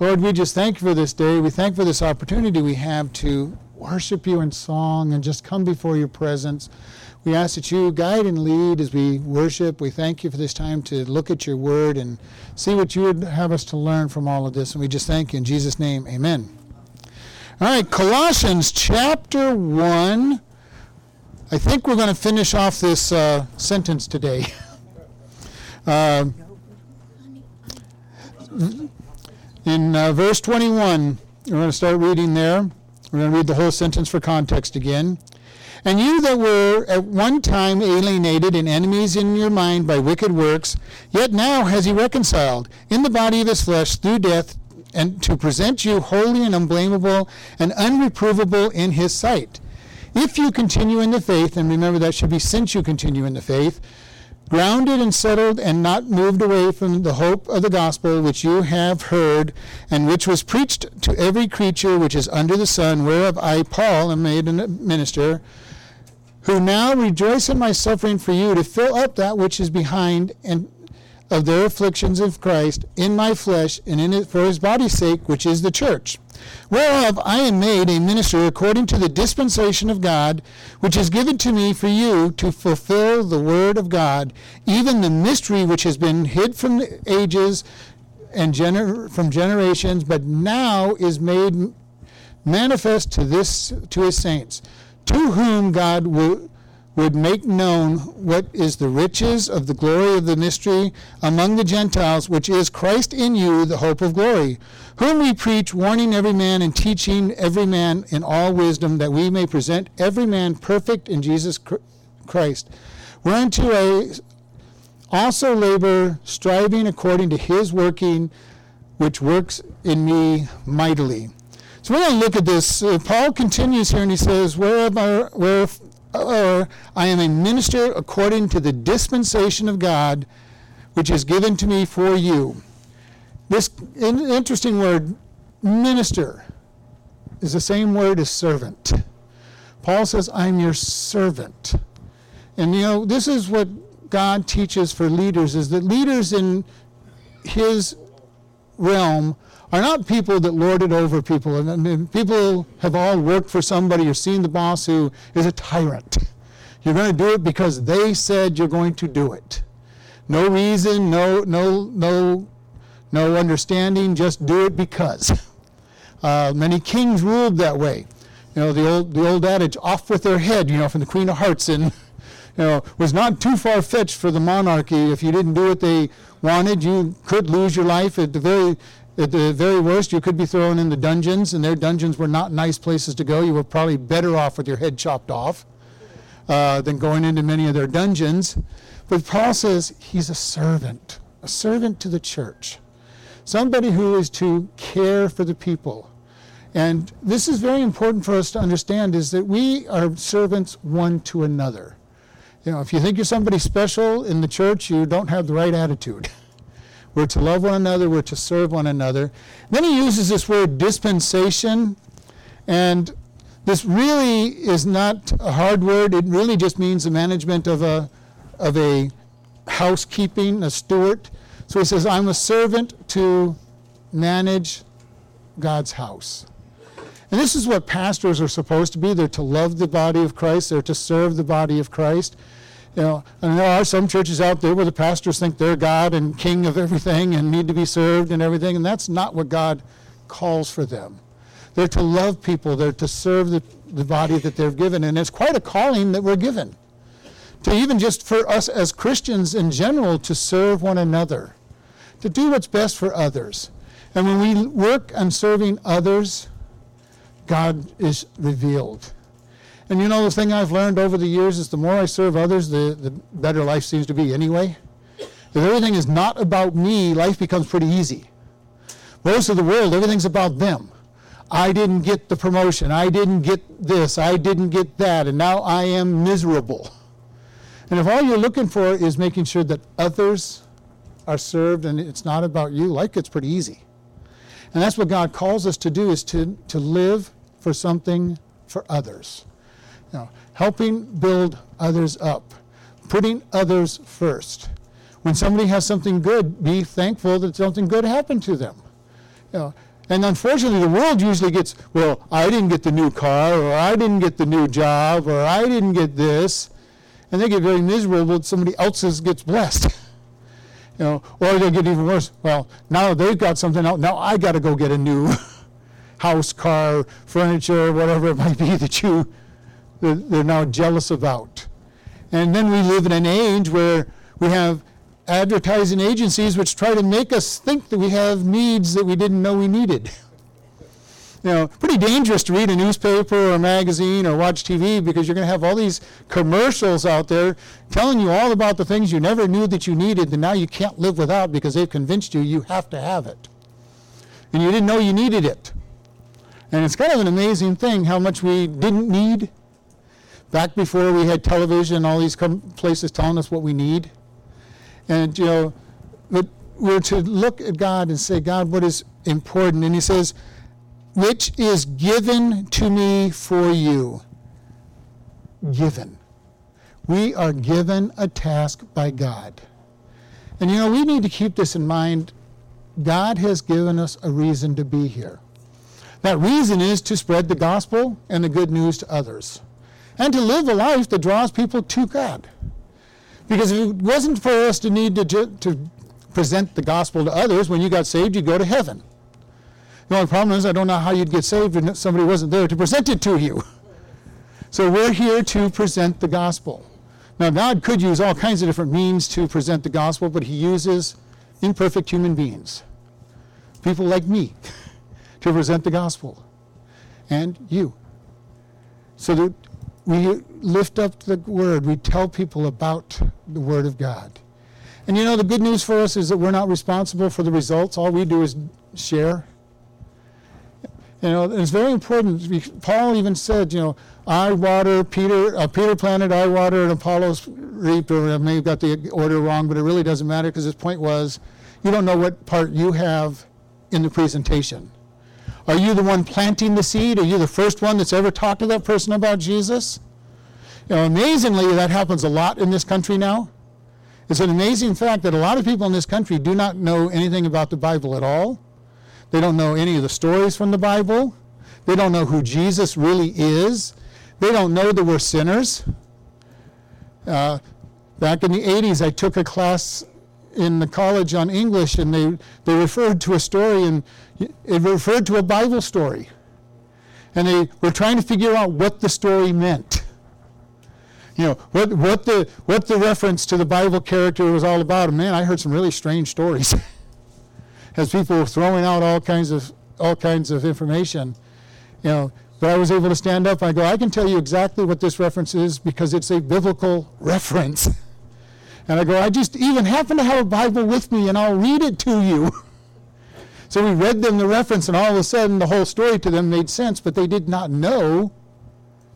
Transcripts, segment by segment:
Lord, we just thank you for this day. We thank you for this opportunity we have to worship you in song and just come before your presence. We ask that you guide and lead as we worship. We thank you for this time to look at your word and see what you would have us to learn from all of this. And we just thank you in Jesus' name. Amen. All right, Colossians chapter 1. I think we're going to finish off this uh, sentence today. uh, in uh, verse 21, we're going to start reading there. We're going to read the whole sentence for context again. And you that were at one time alienated and enemies in your mind by wicked works, yet now has he reconciled in the body of his flesh through death, and to present you holy and unblameable and unreprovable in his sight. If you continue in the faith, and remember that should be since you continue in the faith, grounded and settled and not moved away from the hope of the gospel which you have heard and which was preached to every creature which is under the sun, whereof I, Paul, am made a minister, who now rejoice in my suffering for you to fill up that which is behind and of their afflictions of Christ in my flesh and in it for his body's sake, which is the church whereof I am made a minister according to the dispensation of God, which is given to me for you to fulfill the word of God, even the mystery which has been hid from the ages and gener- from generations, but now is made manifest to this to his saints, to whom God will would make known what is the riches of the glory of the mystery among the Gentiles, which is Christ in you, the hope of glory, whom we preach, warning every man and teaching every man in all wisdom, that we may present every man perfect in Jesus Christ. Whereunto I also labor, striving according to his working, which works in me mightily. So we're going to look at this. Uh, Paul continues here and he says, Wherever, where or I am a minister according to the dispensation of God, which is given to me for you. This interesting word, minister, is the same word as servant. Paul says, I'm your servant. And you know, this is what God teaches for leaders is that leaders in his realm are not people that lord it over people. And, mean, people have all worked for somebody or seen the boss who is a tyrant. You're going to do it because they said you're going to do it. No reason, no, no, no, no understanding. Just do it because. Uh, many kings ruled that way. You know the old the old adage, "Off with their head." You know, from the Queen of Hearts, and you know was not too far fetched for the monarchy. If you didn't do what they wanted, you could lose your life. At the very at the very worst, you could be thrown in the dungeons, and their dungeons were not nice places to go. You were probably better off with your head chopped off uh, than going into many of their dungeons. But Paul says he's a servant, a servant to the church, somebody who is to care for the people. And this is very important for us to understand is that we are servants one to another. You know, if you think you're somebody special in the church, you don't have the right attitude. We're to love one another, we're to serve one another. Then he uses this word dispensation, and this really is not a hard word. It really just means the management of a, of a housekeeping, a steward. So he says, I'm a servant to manage God's house. And this is what pastors are supposed to be. They're to love the body of Christ, they're to serve the body of Christ. You know, and there are some churches out there where the pastors think they're God and king of everything and need to be served and everything, and that's not what God calls for them. They're to love people, they're to serve the, the body that they're given, and it's quite a calling that we're given. To even just for us as Christians in general to serve one another, to do what's best for others. And when we work on serving others, God is revealed. And you know, the thing I've learned over the years is the more I serve others, the, the better life seems to be anyway. If everything is not about me, life becomes pretty easy. Most of the world, everything's about them. I didn't get the promotion. I didn't get this. I didn't get that. And now I am miserable. And if all you're looking for is making sure that others are served and it's not about you, life gets pretty easy. And that's what God calls us to do is to, to live for something for others. Know, helping build others up, putting others first. When somebody has something good, be thankful that something good happened to them. You know, And unfortunately, the world usually gets, well, I didn't get the new car, or I didn't get the new job, or I didn't get this. And they get very miserable when somebody else's gets blessed. you know, or they get even worse. Well, now they've got something else. Now I got to go get a new house, car, furniture, whatever it might be that you they're now jealous about. And then we live in an age where we have advertising agencies which try to make us think that we have needs that we didn't know we needed. You know, pretty dangerous to read a newspaper or a magazine or watch TV because you're going to have all these commercials out there telling you all about the things you never knew that you needed and now you can't live without because they've convinced you you have to have it. And you didn't know you needed it. And it's kind of an amazing thing how much we didn't need back before we had television, and all these com- places telling us what we need. And, you know, but we're to look at God and say, God, what is important? And He says, which is given to me for you. Given. We are given a task by God. And you know, we need to keep this in mind. God has given us a reason to be here. That reason is to spread the gospel and the good news to others and to live a life that draws people to God. Because if it wasn't for us to need to, to present the gospel to others, when you got saved, you'd go to heaven. The only problem is I don't know how you'd get saved if somebody wasn't there to present it to you. So we're here to present the gospel. Now, God could use all kinds of different means to present the gospel, but He uses imperfect human beings, people like me, to present the gospel, and you. So that we lift up the word, we tell people about the word of God. And you know, the good news for us is that we're not responsible for the results. All we do is share. You know, it's very important. Paul even said, you know, I water, Peter, uh, Peter planted, I water, and Apollos reaped. Or I may have got the order wrong, but it really doesn't matter because his point was, you don't know what part you have in the presentation. Are you the one planting the seed? Are you the first one that's ever talked to that person about Jesus? You know, amazingly, that happens a lot in this country now. It's an amazing fact that a lot of people in this country do not know anything about the Bible at all. They don't know any of the stories from the Bible. They don't know who Jesus really is. They don't know that we're sinners. Uh, back in the 80s, I took a class in the college on English, and they, they referred to a story, and it referred to a Bible story. And they were trying to figure out what the story meant. You know, what, what, the, what the reference to the Bible character was all about. And man, I heard some really strange stories. As people were throwing out all kinds of, all kinds of information. You know, but I was able to stand up. I go, I can tell you exactly what this reference is because it's a biblical reference. And I go, I just even happen to have a Bible with me and I'll read it to you. so we read them the reference, and all of a sudden the whole story to them made sense, but they did not know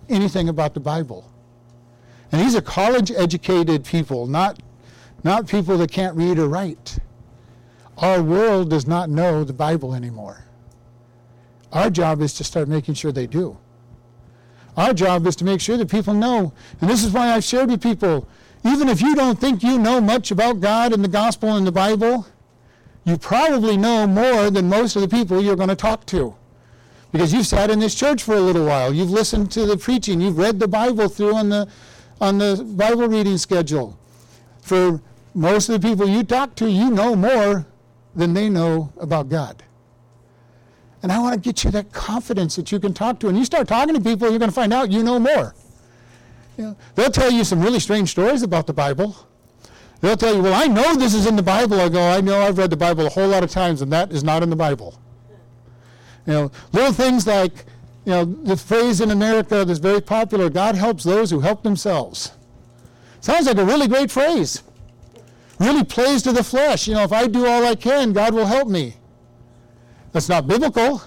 anything about the Bible. And these are college educated people, not, not people that can't read or write. Our world does not know the Bible anymore. Our job is to start making sure they do. Our job is to make sure that people know. And this is why I've shared with people even if you don't think you know much about God and the gospel and the Bible, you probably know more than most of the people you're going to talk to. Because you've sat in this church for a little while, you've listened to the preaching, you've read the Bible through on the, on the Bible reading schedule. For most of the people you talk to, you know more than they know about God. And I want to get you that confidence that you can talk to. And you start talking to people, you're going to find out you know more. They'll tell you some really strange stories about the Bible. They'll tell you, well, I know this is in the Bible. I go, I know I've read the Bible a whole lot of times, and that is not in the Bible. You know, little things like, you know, the phrase in America that's very popular, God helps those who help themselves. Sounds like a really great phrase. Really plays to the flesh. You know, if I do all I can, God will help me. That's not biblical.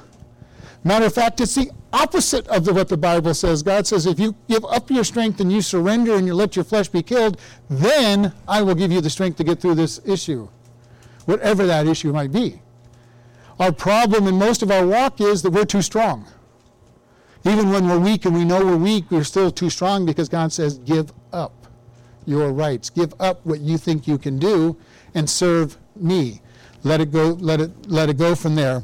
Matter of fact, it's the opposite of the, what the Bible says. God says, if you give up your strength and you surrender and you let your flesh be killed, then I will give you the strength to get through this issue, whatever that issue might be. Our problem in most of our walk is that we're too strong. Even when we're weak and we know we're weak, we're still too strong because God says, give up your rights. Give up what you think you can do and serve me. Let it go, let it, let it go from there.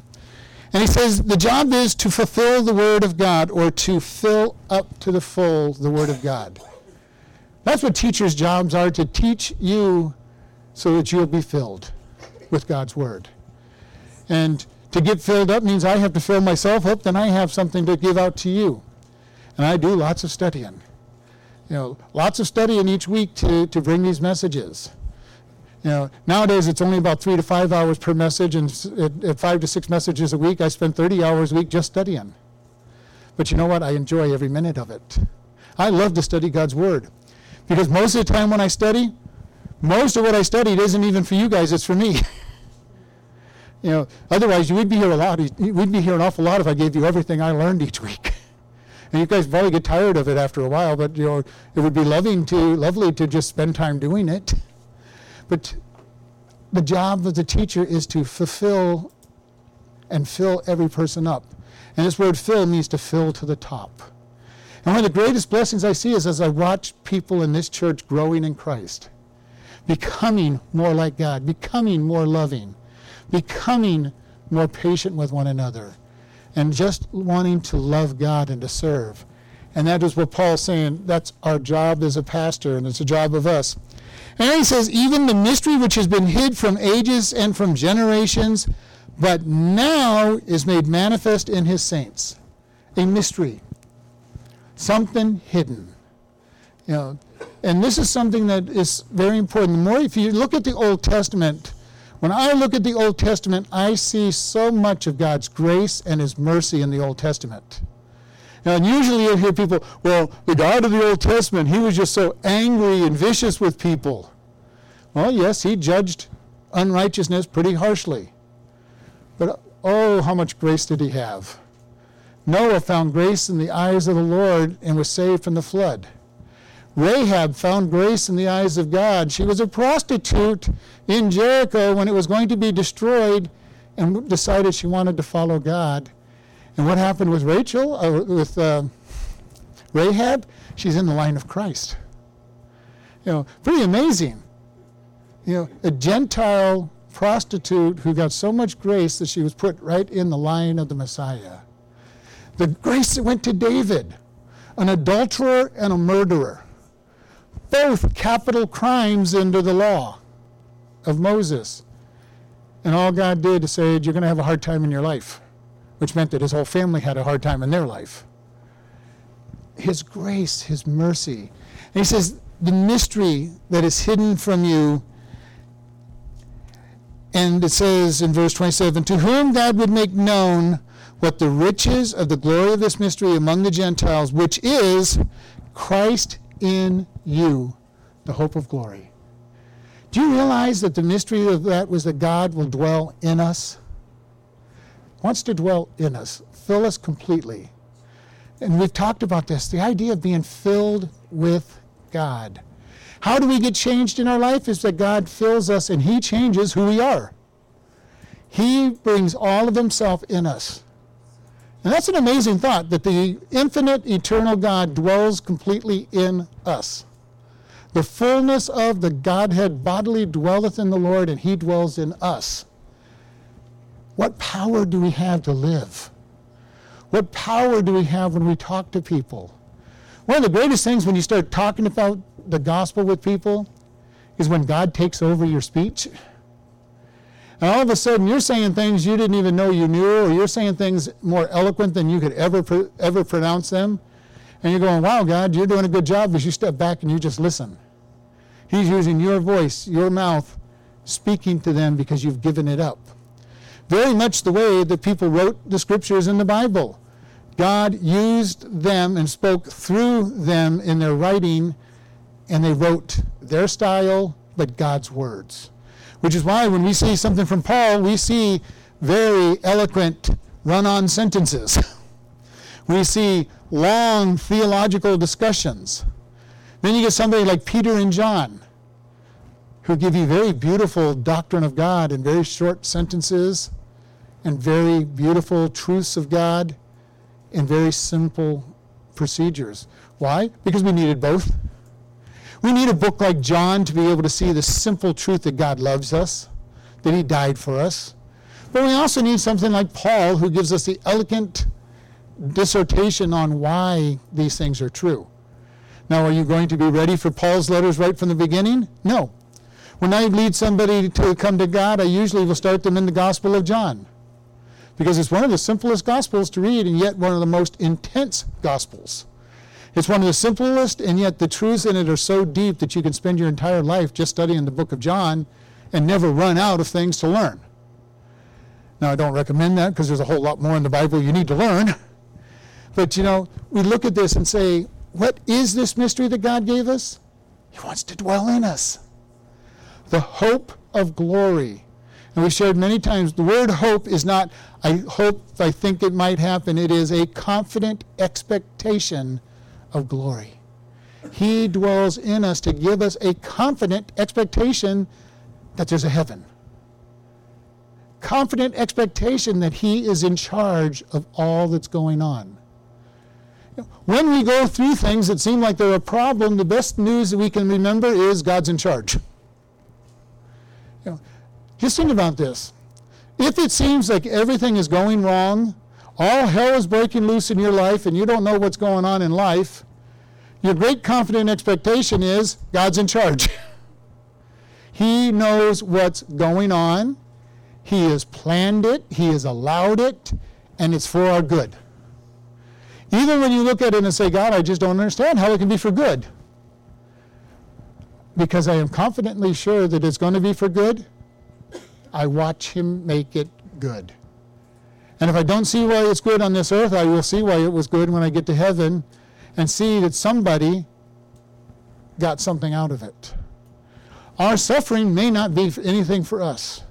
And he says the job is to fulfill the Word of God or to fill up to the full the Word of God. That's what teachers' jobs are to teach you so that you'll be filled with God's Word. And to get filled up means I have to fill myself up, then I have something to give out to you. And I do lots of studying. You know, lots of studying each week to, to bring these messages. You know, nowadays it's only about three to five hours per message, and at, at five to six messages a week, I spend 30 hours a week just studying. But you know what? I enjoy every minute of it. I love to study God's Word. Because most of the time when I study, most of what I studied isn't even for you guys, it's for me. you know, otherwise we'd be here a lot. We'd be here an awful lot if I gave you everything I learned each week. and you guys probably get tired of it after a while, but you know, it would be loving to lovely to just spend time doing it. But the job of the teacher is to fulfill and fill every person up. And this word fill means to fill to the top. And one of the greatest blessings I see is as I watch people in this church growing in Christ, becoming more like God, becoming more loving, becoming more patient with one another, and just wanting to love God and to serve. And that is what Paul's saying. That's our job as a pastor, and it's a job of us. And he says, even the mystery which has been hid from ages and from generations, but now is made manifest in his saints. A mystery. Something hidden. You know, and this is something that is very important. The more if you look at the Old Testament, when I look at the Old Testament, I see so much of God's grace and his mercy in the Old Testament. Now, usually you'll hear people, well, the God of the Old Testament, he was just so angry and vicious with people. Well, yes, he judged unrighteousness pretty harshly. But oh, how much grace did he have? Noah found grace in the eyes of the Lord and was saved from the flood. Rahab found grace in the eyes of God. She was a prostitute in Jericho when it was going to be destroyed and decided she wanted to follow God and what happened with Rachel, uh, with uh, Rahab? She's in the line of Christ. You know, pretty amazing. You know, a Gentile prostitute who got so much grace that she was put right in the line of the Messiah. The grace that went to David, an adulterer and a murderer, both capital crimes under the law of Moses. And all God did is say, You're going to have a hard time in your life which meant that his whole family had a hard time in their life. His grace, his mercy. And he says, the mystery that is hidden from you. And it says in verse 27 To whom God would make known what the riches of the glory of this mystery among the Gentiles, which is Christ in you, the hope of glory. Do you realize that the mystery of that was that God will dwell in us? Wants to dwell in us, fill us completely. And we've talked about this the idea of being filled with God. How do we get changed in our life? Is that God fills us and He changes who we are. He brings all of Himself in us. And that's an amazing thought that the infinite, eternal God dwells completely in us. The fullness of the Godhead bodily dwelleth in the Lord, and He dwells in us. What power do we have to live? What power do we have when we talk to people? One of the greatest things when you start talking about the gospel with people is when God takes over your speech. And all of a sudden, you're saying things you didn't even know you knew, or you're saying things more eloquent than you could ever, ever pronounce them. And you're going, wow, God, you're doing a good job as you step back and you just listen. He's using your voice, your mouth, speaking to them because you've given it up very much the way that people wrote the scriptures in the Bible. God used them and spoke through them in their writing, and they wrote their style, but God's words. Which is why when we see something from Paul, we see very eloquent run on sentences. we see long theological discussions. Then you get somebody like Peter and John, who give you very beautiful doctrine of God in very short sentences and very beautiful truths of God in very simple procedures. Why? Because we needed both. We need a book like John to be able to see the simple truth that God loves us, that He died for us. But we also need something like Paul, who gives us the elegant dissertation on why these things are true. Now, are you going to be ready for Paul's letters right from the beginning? No. When I lead somebody to come to God, I usually will start them in the Gospel of John because it's one of the simplest Gospels to read and yet one of the most intense Gospels. It's one of the simplest, and yet the truths in it are so deep that you can spend your entire life just studying the book of John and never run out of things to learn. Now, I don't recommend that because there's a whole lot more in the Bible you need to learn. But, you know, we look at this and say, what is this mystery that God gave us? He wants to dwell in us. The hope of glory. And we shared many times the word hope is not, I hope, I think it might happen. It is a confident expectation of glory. He dwells in us to give us a confident expectation that there's a heaven. Confident expectation that He is in charge of all that's going on. When we go through things that seem like they're a problem, the best news that we can remember is God's in charge. You know, just think about this. If it seems like everything is going wrong, all hell is breaking loose in your life, and you don't know what's going on in life, your great confident expectation is God's in charge. he knows what's going on, He has planned it, He has allowed it, and it's for our good. Even when you look at it and say, God, I just don't understand how it can be for good. Because I am confidently sure that it's going to be for good, I watch Him make it good. And if I don't see why it's good on this earth, I will see why it was good when I get to heaven and see that somebody got something out of it. Our suffering may not be anything for us.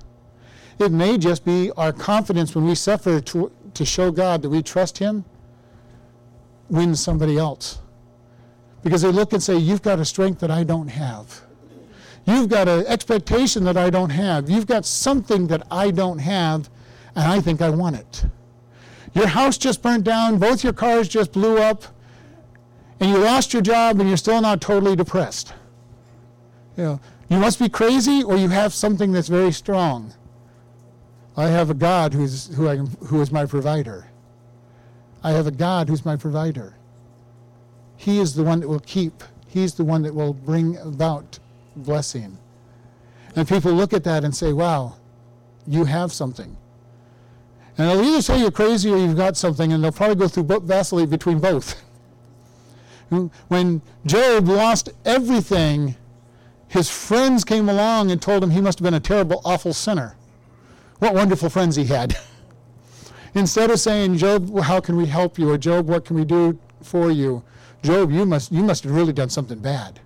It may just be our confidence when we suffer to, to show God that we trust Him win somebody else. Because they look and say, You've got a strength that I don't have. You've got an expectation that I don't have. You've got something that I don't have, and I think I want it. Your house just burnt down, both your cars just blew up, and you lost your job, and you're still not totally depressed. You know, you must be crazy, or you have something that's very strong. I have a God who's, who, I, who is my provider. I have a God who's my provider. He is the one that will keep, He's the one that will bring about blessing. And people look at that and say, wow, you have something. And they'll either say you're crazy or you've got something, and they'll probably go through vacillate between both. when Job lost everything, his friends came along and told him he must have been a terrible, awful sinner. What wonderful friends he had. Instead of saying, Job, how can we help you? Or Job, what can we do for you? Job, you must, you must have really done something bad.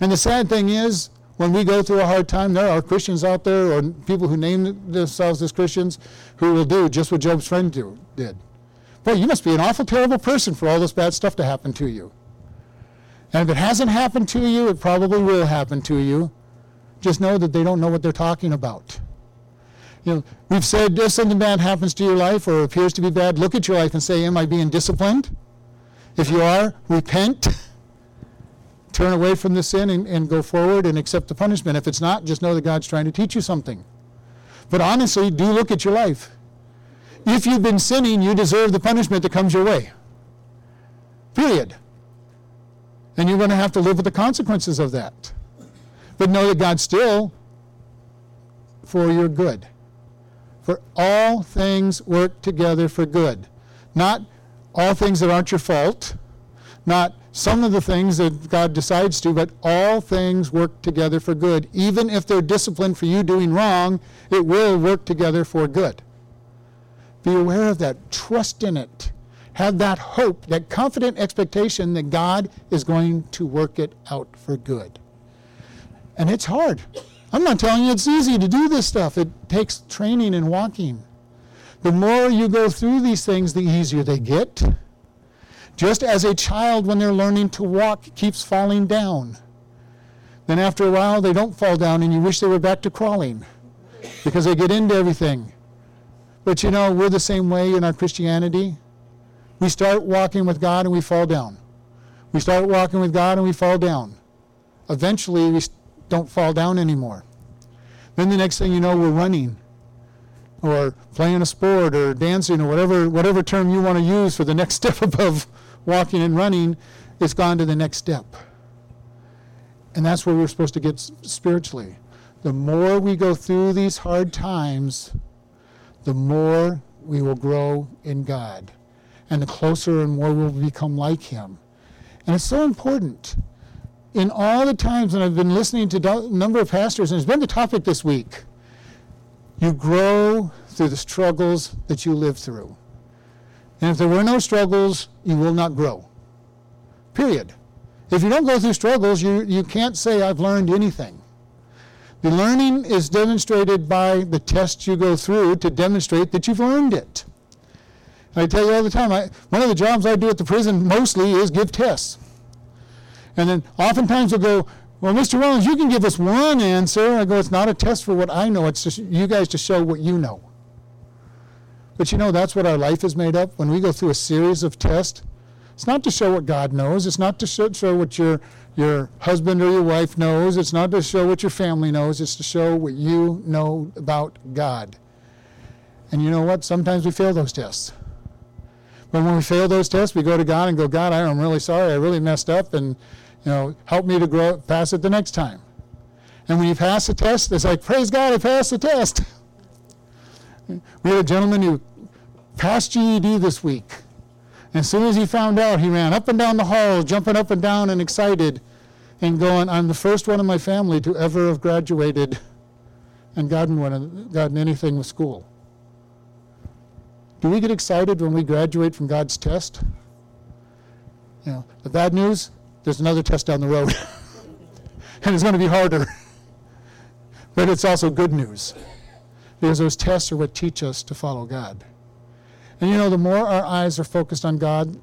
And the sad thing is, when we go through a hard time, there are Christians out there or people who name themselves as Christians who will do just what Job's friend do, did. Boy, you must be an awful terrible person for all this bad stuff to happen to you. And if it hasn't happened to you, it probably will happen to you. Just know that they don't know what they're talking about. You know, we've said if something bad happens to your life or appears to be bad, look at your life and say, Am I being disciplined? If you are, repent. Turn away from the sin and, and go forward and accept the punishment. If it's not, just know that God's trying to teach you something. But honestly, do look at your life. If you've been sinning, you deserve the punishment that comes your way. Period. And you're going to have to live with the consequences of that. But know that God's still for your good. For all things work together for good. Not all things that aren't your fault, not some of the things that God decides to, but all things work together for good. Even if they're disciplined for you doing wrong, it will work together for good. Be aware of that. Trust in it. Have that hope, that confident expectation that God is going to work it out for good. And it's hard. I'm not telling you it's easy to do this stuff. It takes training and walking. The more you go through these things, the easier they get. Just as a child, when they're learning to walk, keeps falling down. Then after a while, they don't fall down, and you wish they were back to crawling because they get into everything. But you know, we're the same way in our Christianity. We start walking with God and we fall down. We start walking with God and we fall down. Eventually, we don't fall down anymore. Then the next thing you know, we're running. Or playing a sport or dancing or whatever whatever term you want to use for the next step above walking and running, it's gone to the next step. And that's where we're supposed to get spiritually. The more we go through these hard times, the more we will grow in God. And the closer and more we'll become like Him. And it's so important. In all the times and I've been listening to a number of pastors, and it's been the topic this week, you grow through the struggles that you live through. And if there were no struggles, you will not grow. Period. If you don't go through struggles, you, you can't say, I've learned anything. The learning is demonstrated by the tests you go through to demonstrate that you've learned it. I tell you all the time, I, one of the jobs I do at the prison mostly is give tests. And then oftentimes they'll go, Well, Mr. Rollins, you can give us one answer. I go, It's not a test for what I know, it's just you guys to show what you know. But you know, that's what our life is made up. When we go through a series of tests, it's not to show what God knows. It's not to show, what your, your husband or your wife knows. It's not to show what your family knows. It's to show what you know about God. And you know what? Sometimes we fail those tests. But when we fail those tests, we go to God and go, God, I'm really sorry. I really messed up, and you know, help me to grow, pass it the next time. And when you pass the test, it's like, praise God, I passed the test. We had a gentleman who passed GED this week. And as soon as he found out, he ran up and down the hall, jumping up and down and excited, and going, I'm the first one in my family to ever have graduated and gotten, one, gotten anything with school. Do we get excited when we graduate from God's test? You know, the bad news, there's another test down the road. and it's going to be harder. but it's also good news. Because those tests are what teach us to follow God. And you know, the more our eyes are focused on God,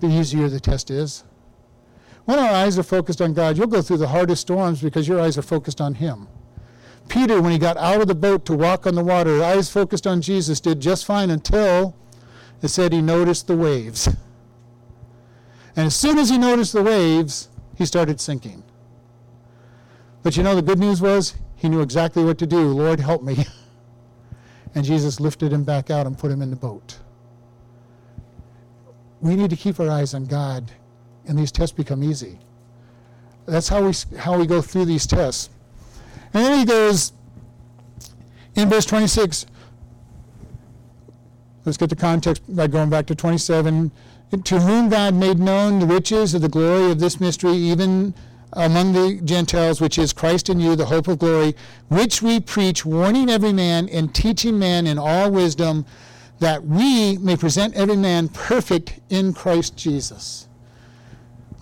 the easier the test is. When our eyes are focused on God, you'll go through the hardest storms because your eyes are focused on Him. Peter, when he got out of the boat to walk on the water, eyes focused on Jesus, did just fine until it said he noticed the waves. And as soon as he noticed the waves, he started sinking. But you know, the good news was he knew exactly what to do. Lord, help me. and Jesus lifted him back out and put him in the boat. We need to keep our eyes on God, and these tests become easy. That's how we, how we go through these tests. And then he goes in verse 26. Let's get the context by going back to 27. To whom God made known the riches of the glory of this mystery, even among the Gentiles, which is Christ in you, the hope of glory, which we preach, warning every man and teaching man in all wisdom, that we may present every man perfect in Christ Jesus.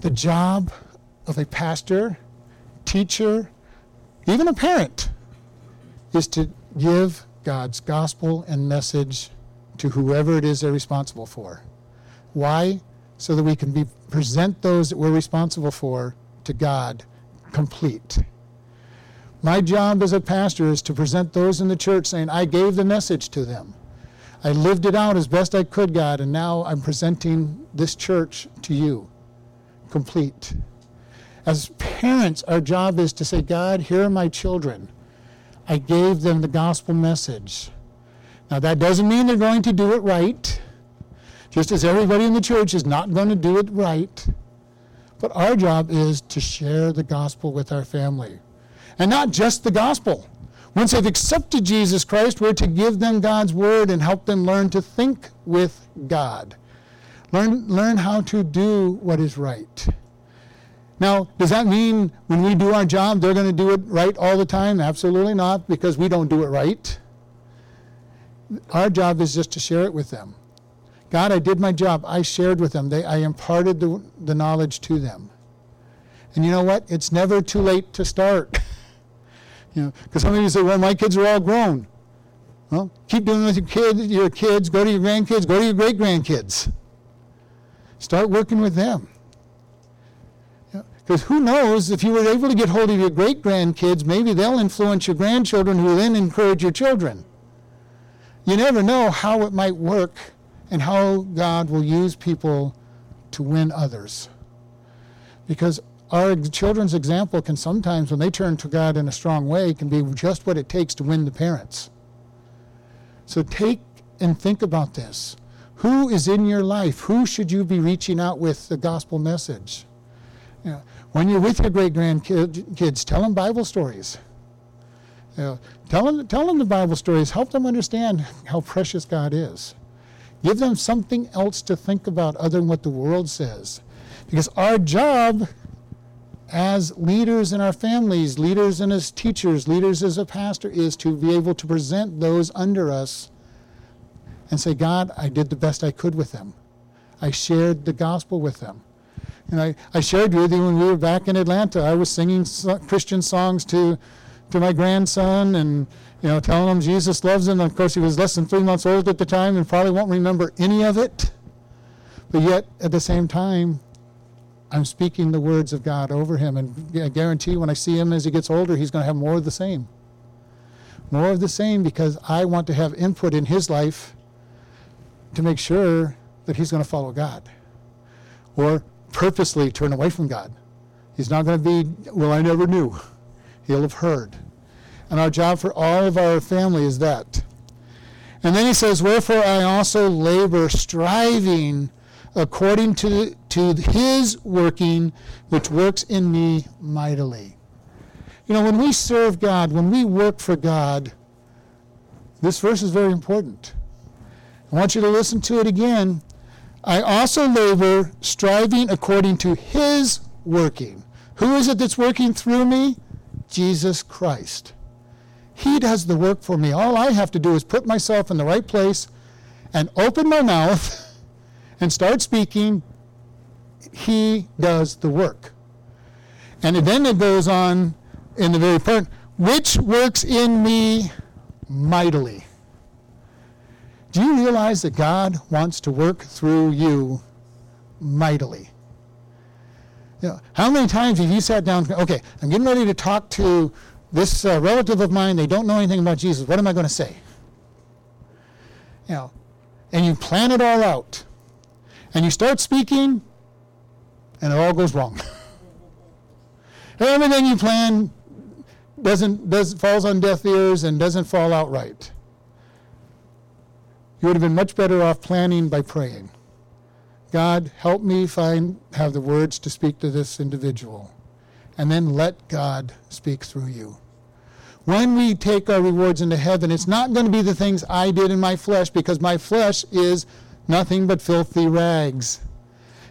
The job of a pastor, teacher, even a parent, is to give God's gospel and message to whoever it is they're responsible for. Why? So that we can be, present those that we're responsible for to God complete. My job as a pastor is to present those in the church saying, I gave the message to them. I lived it out as best I could, God, and now I'm presenting this church to you complete. As parents, our job is to say, God, here are my children. I gave them the gospel message. Now, that doesn't mean they're going to do it right, just as everybody in the church is not going to do it right. But our job is to share the gospel with our family. And not just the gospel. Once they've accepted Jesus Christ, we're to give them God's word and help them learn to think with God. Learn, learn how to do what is right. Now, does that mean when we do our job, they're going to do it right all the time? Absolutely not, because we don't do it right. Our job is just to share it with them. God, I did my job. I shared with them. They, I imparted the, the knowledge to them. And you know what? It's never too late to start. you know, because some of you say, "Well, my kids are all grown." Well, keep doing with your kids. Your kids. Go to your grandkids. Go to your great grandkids. Start working with them. Because who knows if you were able to get hold of your great grandkids, maybe they'll influence your grandchildren, who will then encourage your children. You never know how it might work and how God will use people to win others. Because our children's example can sometimes, when they turn to God in a strong way, can be just what it takes to win the parents. So take and think about this. Who is in your life? Who should you be reaching out with the gospel message? You know, when you're with your great grandkids, tell them Bible stories. You know, tell, them, tell them the Bible stories. Help them understand how precious God is. Give them something else to think about other than what the world says. Because our job as leaders in our families, leaders and as teachers, leaders as a pastor, is to be able to present those under us and say, God, I did the best I could with them. I shared the gospel with them. And I, I shared with you when we were back in Atlanta, I was singing Christian songs to, to my grandson and you know, telling him Jesus loves him. Of course, he was less than three months old at the time and probably won't remember any of it. But yet, at the same time, I'm speaking the words of God over him. And I guarantee when I see him as he gets older, he's going to have more of the same. More of the same because I want to have input in his life to make sure that he's going to follow God or purposely turn away from God. He's not going to be, well, I never knew. He'll have heard. And our job for all of our family is that. And then he says, Wherefore I also labor, striving according to, to his working, which works in me mightily. You know, when we serve God, when we work for God, this verse is very important. I want you to listen to it again. I also labor, striving according to his working. Who is it that's working through me? Jesus Christ. He does the work for me. All I have to do is put myself in the right place and open my mouth and start speaking. He does the work. And then it goes on in the very part, which works in me mightily. Do you realize that God wants to work through you mightily? You know, how many times have you sat down, okay, I'm getting ready to talk to this uh, relative of mine, they don't know anything about Jesus. What am I going to say? You know, and you plan it all out. And you start speaking, and it all goes wrong. Everything you plan doesn't does falls on deaf ears and doesn't fall out right. You would have been much better off planning by praying. God, help me find have the words to speak to this individual and then let God speak through you. When we take our rewards into heaven, it's not going to be the things I did in my flesh because my flesh is nothing but filthy rags.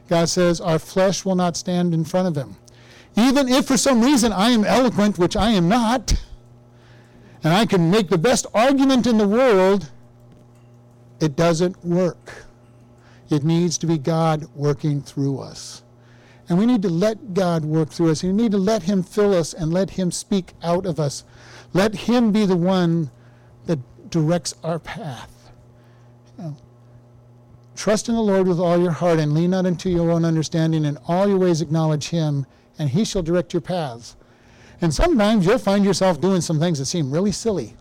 God says, Our flesh will not stand in front of him. Even if for some reason I am eloquent, which I am not, and I can make the best argument in the world, it doesn't work. It needs to be God working through us. And we need to let God work through us. We need to let Him fill us and let Him speak out of us. Let Him be the one that directs our path. You know, trust in the Lord with all your heart and lean not into your own understanding. In all your ways acknowledge Him, and He shall direct your paths. And sometimes you'll find yourself doing some things that seem really silly.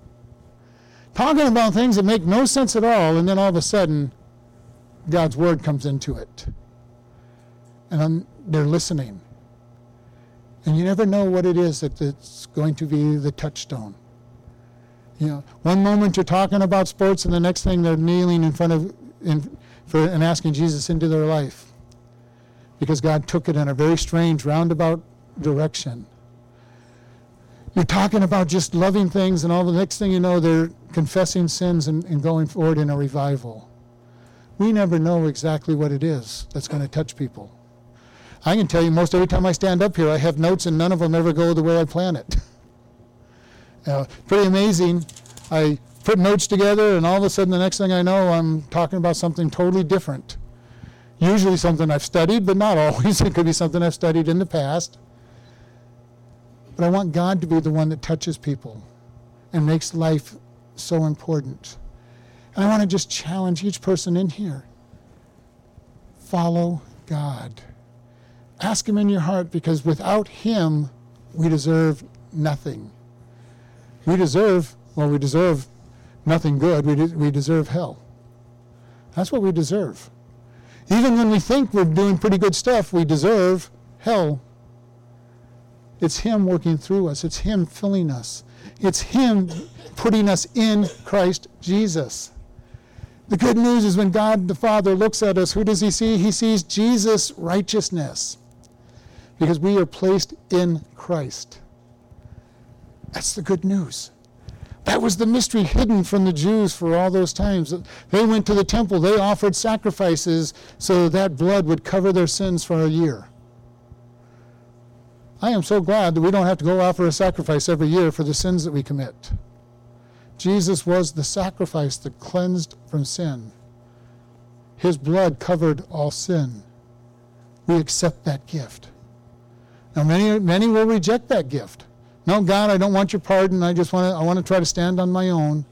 Talking about things that make no sense at all, and then all of a sudden, God's Word comes into it. And they're listening. And you never know what it is that it's going to be the touchstone. You know, one moment you're talking about sports, and the next thing they're kneeling in front of in, for, and asking Jesus into their life, because God took it in a very strange roundabout direction. You're talking about just loving things, and all the next thing you know, they're confessing sins and, and going forward in a revival. We never know exactly what it is that's going to touch people. I can tell you most every time I stand up here, I have notes and none of them ever go the way I plan it. Uh, pretty amazing. I put notes together, and all of a sudden, the next thing I know, I'm talking about something totally different. Usually something I've studied, but not always. it could be something I've studied in the past. But I want God to be the one that touches people and makes life so important. And I want to just challenge each person in here follow God. Ask Him in your heart because without Him, we deserve nothing. We deserve, well, we deserve nothing good. We, de- we deserve hell. That's what we deserve. Even when we think we're doing pretty good stuff, we deserve hell. It's Him working through us, it's Him filling us. It's Him putting us in Christ Jesus. The good news is when God the Father looks at us, who does He see? He sees Jesus' righteousness because we are placed in Christ. That's the good news. That was the mystery hidden from the Jews for all those times. They went to the temple, they offered sacrifices so that blood would cover their sins for a year. I am so glad that we don't have to go offer a sacrifice every year for the sins that we commit. Jesus was the sacrifice that cleansed from sin. His blood covered all sin. We accept that gift. Now, many, many will reject that gift. No, God, I don't want your pardon. I just want to, I want to try to stand on my own.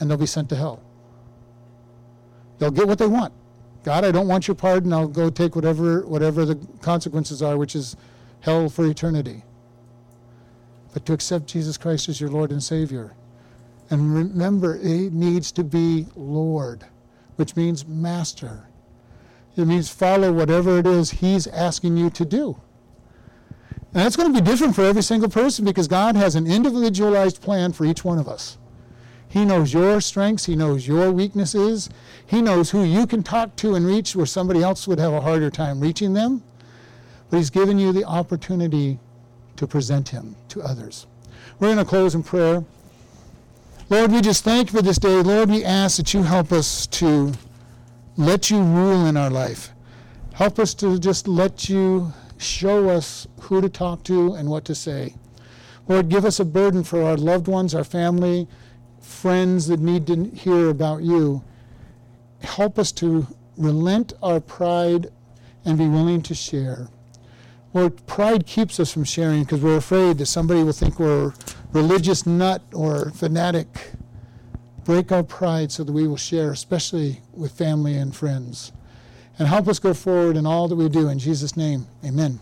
And they'll be sent to hell. They'll get what they want. God, I don't want your pardon. I'll go take whatever, whatever the consequences are, which is hell for eternity. But to accept Jesus Christ as your Lord and Savior. And remember, it needs to be Lord, which means master. It means follow whatever it is He's asking you to do. And that's going to be different for every single person because God has an individualized plan for each one of us. He knows your strengths, He knows your weaknesses, He knows who you can talk to and reach where somebody else would have a harder time reaching them. But He's given you the opportunity to present Him to others. We're going to close in prayer. Lord, we just thank you for this day. Lord, we ask that you help us to let you rule in our life. Help us to just let you show us who to talk to and what to say. Lord, give us a burden for our loved ones, our family, friends that need to hear about you. Help us to relent our pride and be willing to share. Lord, pride keeps us from sharing because we're afraid that somebody will think we're religious nut or fanatic. Break our pride so that we will share, especially with family and friends. And help us go forward in all that we do. In Jesus' name, amen.